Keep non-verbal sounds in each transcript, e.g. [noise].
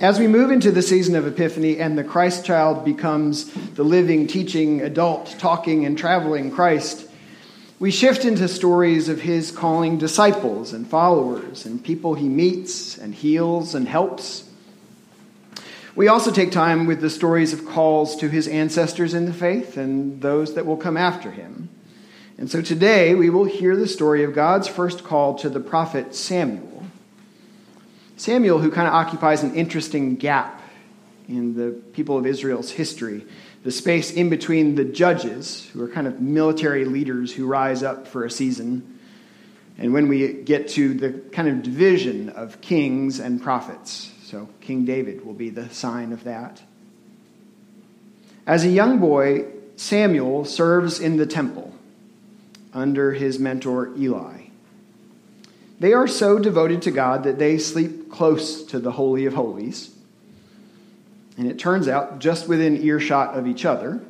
As we move into the season of Epiphany and the Christ child becomes the living, teaching, adult, talking, and traveling Christ, we shift into stories of his calling disciples and followers and people he meets and heals and helps. We also take time with the stories of calls to his ancestors in the faith and those that will come after him. And so today we will hear the story of God's first call to the prophet Samuel. Samuel, who kind of occupies an interesting gap in the people of Israel's history, the space in between the judges, who are kind of military leaders who rise up for a season, and when we get to the kind of division of kings and prophets. So, King David will be the sign of that. As a young boy, Samuel serves in the temple under his mentor Eli. They are so devoted to God that they sleep close to the Holy of Holies. And it turns out just within earshot of each other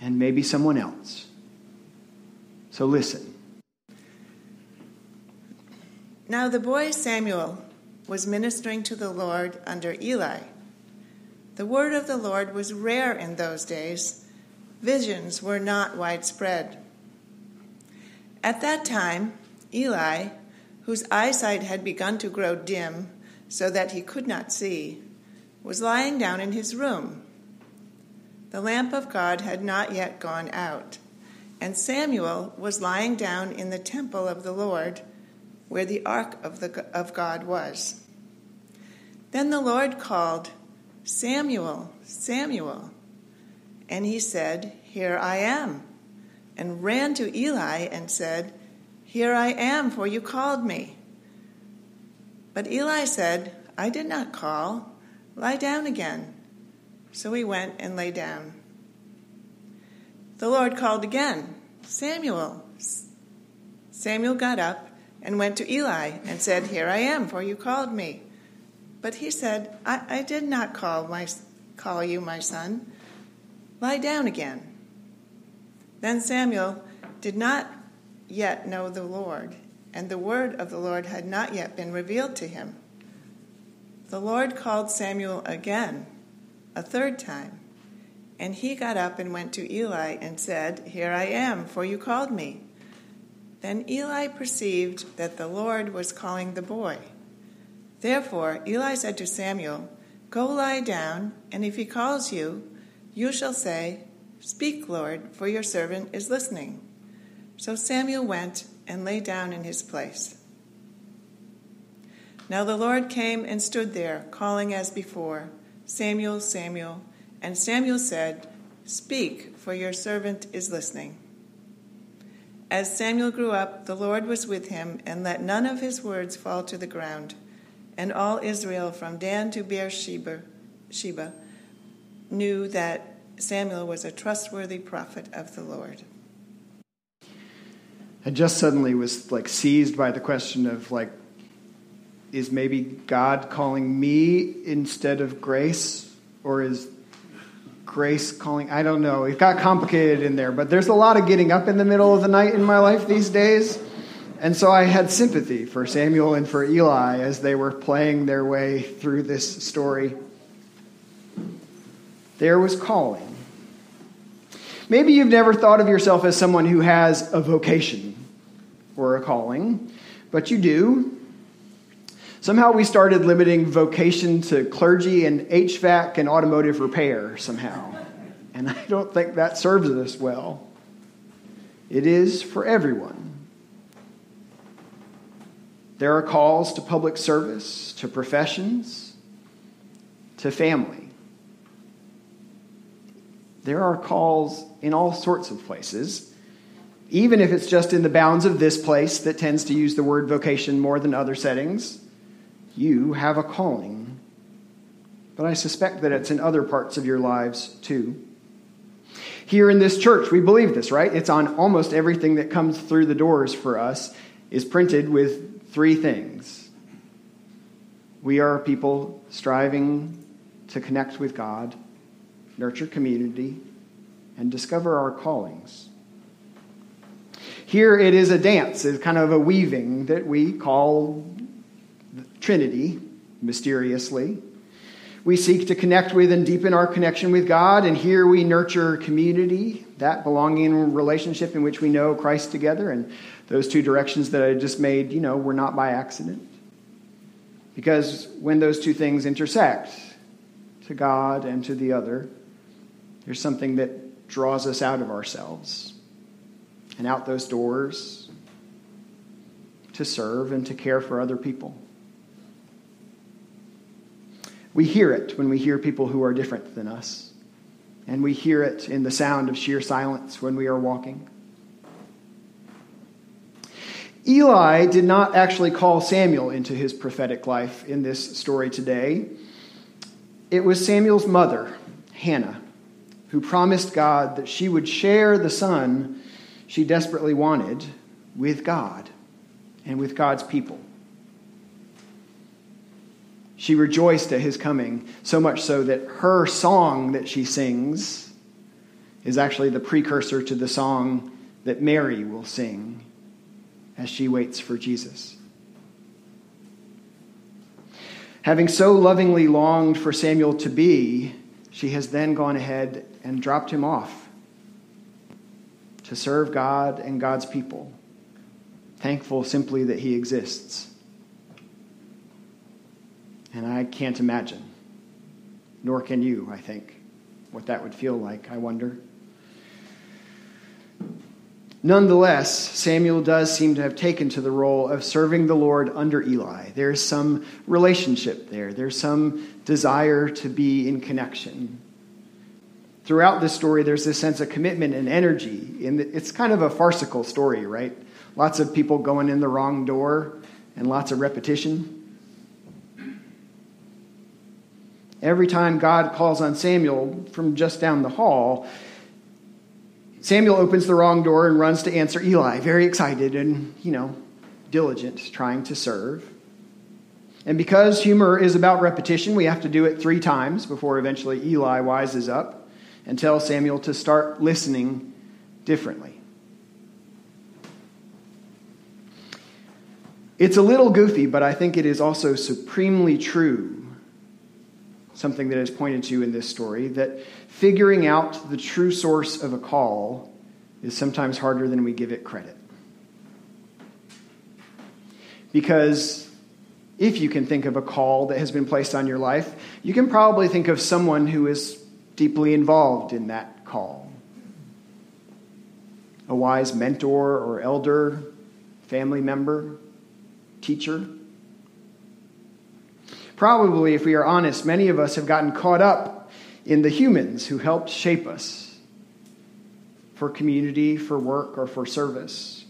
and maybe someone else. So listen. Now the boy Samuel was ministering to the Lord under Eli. The word of the Lord was rare in those days, visions were not widespread. At that time, Eli, whose eyesight had begun to grow dim so that he could not see, was lying down in his room. The lamp of God had not yet gone out, and Samuel was lying down in the temple of the Lord, where the ark of, the, of God was. Then the Lord called, Samuel, Samuel. And he said, Here I am, and ran to Eli and said, here I am, for you called me. But Eli said, I did not call. Lie down again. So he went and lay down. The Lord called again, Samuel. Samuel got up and went to Eli and said, Here I am, for you called me. But he said, I, I did not call, my, call you, my son. Lie down again. Then Samuel did not yet know the Lord, and the word of the Lord had not yet been revealed to him. The Lord called Samuel again, a third time, and he got up and went to Eli and said, Here I am, for you called me. Then Eli perceived that the Lord was calling the boy. Therefore Eli said to Samuel, Go lie down, and if he calls you, you shall say, Speak, Lord, for your servant is listening. So Samuel went and lay down in his place. Now the Lord came and stood there, calling as before, Samuel, Samuel. And Samuel said, Speak, for your servant is listening. As Samuel grew up, the Lord was with him, and let none of his words fall to the ground. And all Israel, from Dan to Beersheba, Sheba, knew that Samuel was a trustworthy prophet of the Lord. I just suddenly was like seized by the question of like, is maybe God calling me instead of grace? Or is grace calling? I don't know. It got complicated in there, but there's a lot of getting up in the middle of the night in my life these days. And so I had sympathy for Samuel and for Eli as they were playing their way through this story. There was calling. Maybe you've never thought of yourself as someone who has a vocation or a calling, but you do. Somehow we started limiting vocation to clergy and HVAC and automotive repair somehow. And I don't think that serves us well. It is for everyone. There are calls to public service, to professions, to family. There are calls in all sorts of places, even if it's just in the bounds of this place that tends to use the word vocation more than other settings. You have a calling. But I suspect that it's in other parts of your lives too. Here in this church, we believe this, right? It's on almost everything that comes through the doors for us is printed with three things. We are people striving to connect with God nurture community, and discover our callings. Here it is a dance, it's kind of a weaving that we call Trinity, mysteriously. we seek to connect with and deepen our connection with God, and here we nurture community, that belonging relationship in which we know Christ together. And those two directions that I just made, you know, were not by accident. Because when those two things intersect, to God and to the other, there's something that draws us out of ourselves and out those doors to serve and to care for other people. We hear it when we hear people who are different than us. And we hear it in the sound of sheer silence when we are walking. Eli did not actually call Samuel into his prophetic life in this story today. It was Samuel's mother, Hannah, who promised God that she would share the son she desperately wanted with God and with God's people. She rejoiced at his coming, so much so that her song that she sings is actually the precursor to the song that Mary will sing as she waits for Jesus. Having so lovingly longed for Samuel to be, she has then gone ahead and dropped him off to serve God and God's people, thankful simply that he exists. And I can't imagine, nor can you, I think, what that would feel like, I wonder. Nonetheless, Samuel does seem to have taken to the role of serving the Lord under Eli. There's some relationship there, there's some desire to be in connection. Throughout this story, there's this sense of commitment and energy. And It's kind of a farcical story, right? Lots of people going in the wrong door and lots of repetition. Every time God calls on Samuel from just down the hall, Samuel opens the wrong door and runs to answer Eli, very excited and, you know, diligent, trying to serve. And because humor is about repetition, we have to do it three times before eventually Eli wises up and tells Samuel to start listening differently. It's a little goofy, but I think it is also supremely true something that is pointed to in this story that figuring out the true source of a call is sometimes harder than we give it credit. Because if you can think of a call that has been placed on your life, you can probably think of someone who is deeply involved in that call. A wise mentor or elder, family member, teacher. Probably, if we are honest, many of us have gotten caught up in the humans who helped shape us for community, for work, or for service.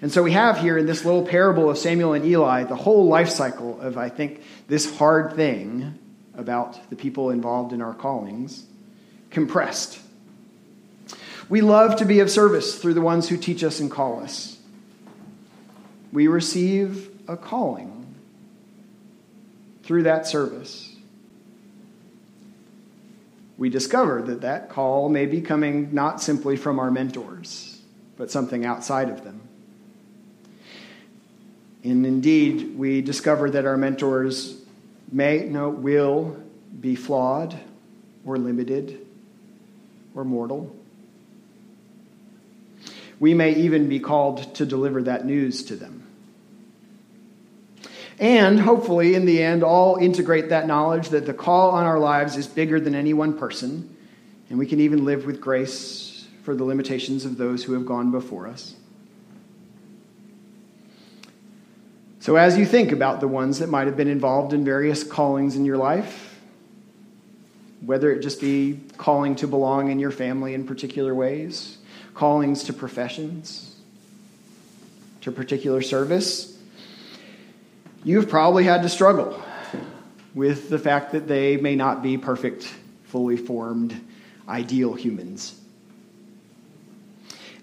And so we have here in this little parable of Samuel and Eli the whole life cycle of, I think, this hard thing about the people involved in our callings compressed. We love to be of service through the ones who teach us and call us. We receive a calling through that service, we discover that that call may be coming not simply from our mentors, but something outside of them. And indeed, we discover that our mentors may, no, will be flawed or limited or mortal. We may even be called to deliver that news to them. And hopefully, in the end, all integrate that knowledge that the call on our lives is bigger than any one person, and we can even live with grace for the limitations of those who have gone before us. So, as you think about the ones that might have been involved in various callings in your life, whether it just be calling to belong in your family in particular ways, callings to professions, to particular service, You've probably had to struggle with the fact that they may not be perfect, fully formed, ideal humans.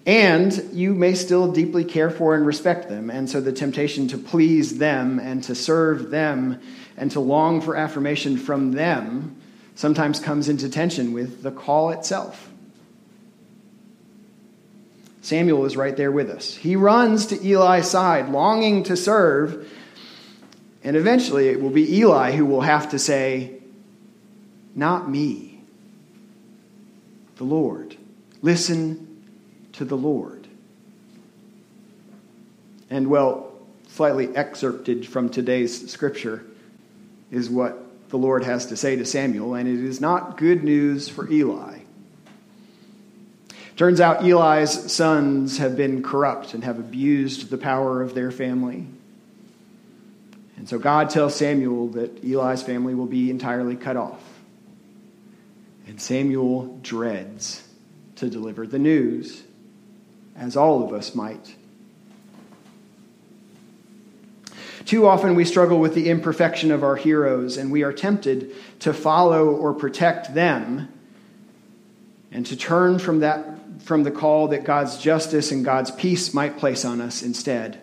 And you may still deeply care for and respect them. And so the temptation to please them and to serve them and to long for affirmation from them sometimes comes into tension with the call itself. Samuel is right there with us. He runs to Eli's side, longing to serve, and eventually it will be Eli who will have to say, not me. The Lord. Listen to the Lord. And well, slightly excerpted from today's scripture is what the Lord has to say to Samuel, and it is not good news for Eli. Turns out Eli's sons have been corrupt and have abused the power of their family. And so God tells Samuel that Eli's family will be entirely cut off. And Samuel dreads to deliver the news, as all of us might. Too often we struggle with the imperfection of our heroes, and we are tempted to follow or protect them and to turn from, that, from the call that God's justice and God's peace might place on us instead.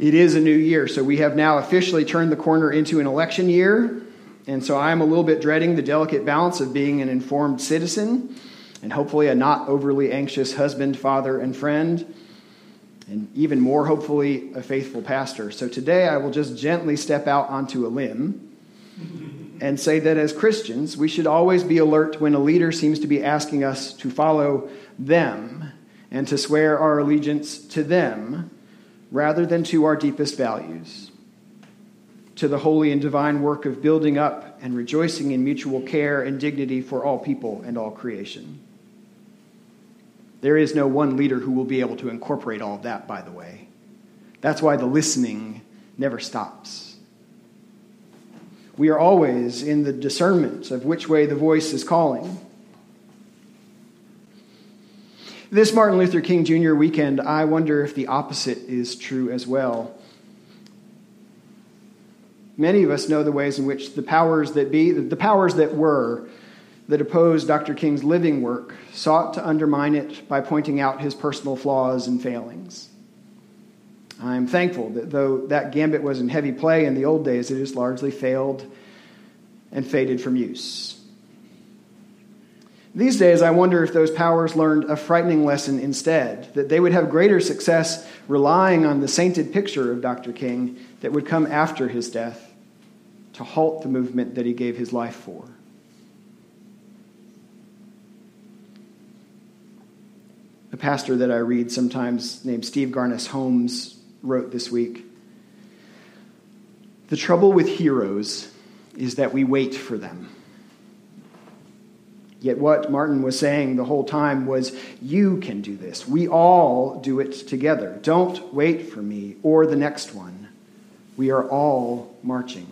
It is a new year, so we have now officially turned the corner into an election year. And so I'm a little bit dreading the delicate balance of being an informed citizen and hopefully a not overly anxious husband, father, and friend, and even more hopefully a faithful pastor. So today I will just gently step out onto a limb and say that as Christians, we should always be alert when a leader seems to be asking us to follow them and to swear our allegiance to them rather than to our deepest values, to the holy and divine work of building up and rejoicing in mutual care and dignity for all people and all creation. There is no one leader who will be able to incorporate all of that, by the way. That's why the listening never stops. We are always in the discernment of which way the voice is calling. This Martin Luther King Jr. weekend, I wonder if the opposite is true as well. Many of us know the ways in which the powers that be, the powers that were, that opposed Dr. King's living work, sought to undermine it by pointing out his personal flaws and failings. I'm thankful that though that gambit was in heavy play in the old days, it has largely failed and faded from use. These days, I wonder if those powers learned a frightening lesson instead, that they would have greater success relying on the sainted picture of Dr. King that would come after his death to halt the movement that he gave his life for. A pastor that I read sometimes named Steve Garnaas Holmes wrote this week The trouble with heroes is that we wait for them. Yet, what Martin was saying the whole time was, You can do this. We all do it together. Don't wait for me or the next one. We are all marching.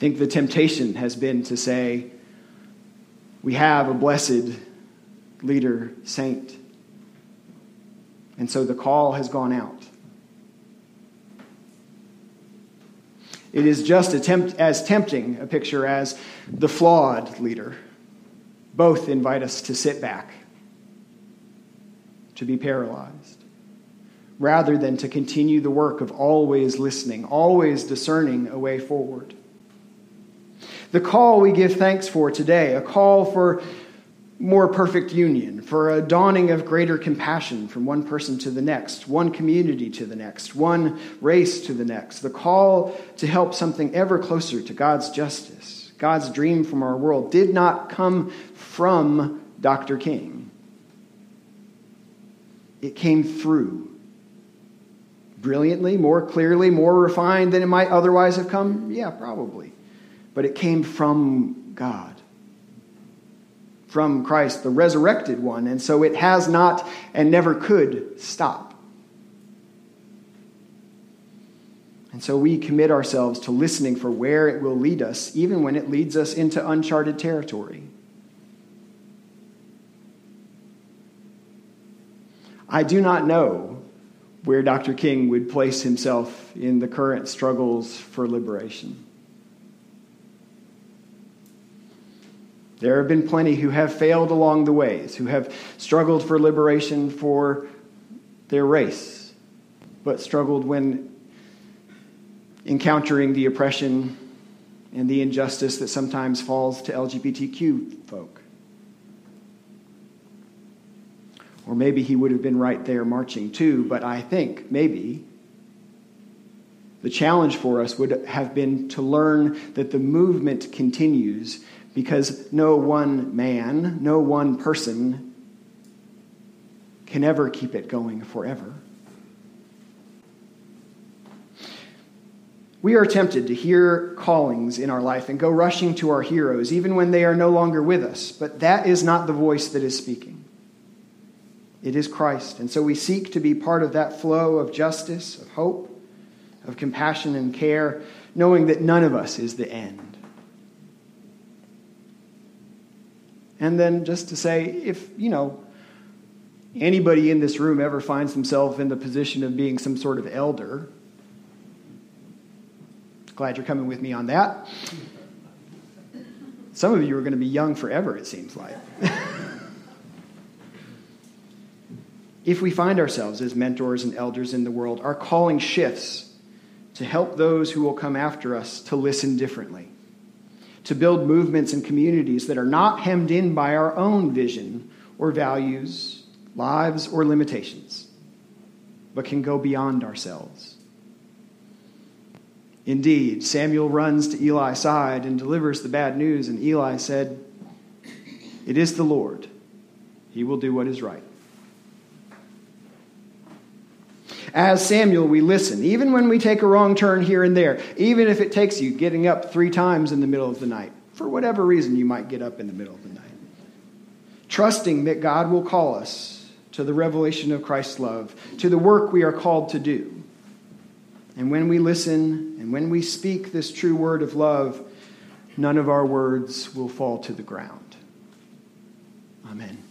Think the temptation has been to say, We have a blessed leader, saint. And so the call has gone out. It is just tempt, as tempting a picture as the flawed leader. Both invite us to sit back, to be paralyzed, rather than to continue the work of always listening, always discerning a way forward. The call we give thanks for today, a call for more perfect union, for a dawning of greater compassion from one person to the next, one community to the next, one race to the next. The call to help something ever closer to God's justice, God's dream from our world, did not come from Dr. King. It came through. Brilliantly, more clearly, more refined than it might otherwise have come? Yeah, probably. But it came from God from Christ, the resurrected one. And so it has not and never could stop. And so we commit ourselves to listening for where it will lead us, even when it leads us into uncharted territory. I do not know where Dr. King would place himself in the current struggles for liberation. There have been plenty who have failed along the ways, who have struggled for liberation for their race, but struggled when encountering the oppression and the injustice that sometimes falls to LGBTQ folk. Or maybe he would have been right there marching too, but I think maybe the challenge for us would have been to learn that the movement continues because no one man, no one person can ever keep it going forever. We are tempted to hear callings in our life and go rushing to our heroes, even when they are no longer with us. But that is not the voice that is speaking. It is Christ. And so we seek to be part of that flow of justice, of hope, of compassion and care, knowing that none of us is the end. And then just to say, if, you know, anybody in this room ever finds themselves in the position of being some sort of elder, Glad you're coming with me on that. Some of you are going to be young forever, it seems like. [laughs] if we find ourselves as mentors and elders in the world, our calling shifts to help those who will come after us to listen differently, to build movements and communities that are not hemmed in by our own vision or values, lives, or limitations, but can go beyond ourselves Indeed, Samuel runs to Eli's side and delivers the bad news, and Eli said, It is the Lord. He will do what is right. As Samuel, we listen, even when we take a wrong turn here and there, even if it takes you getting up three times in the middle of the night. For whatever reason, you might get up in the middle of the night. Trusting that God will call us to the revelation of Christ's love, to the work we are called to do and when we listen and when we speak this true word of love, none of our words will fall to the ground. Amen.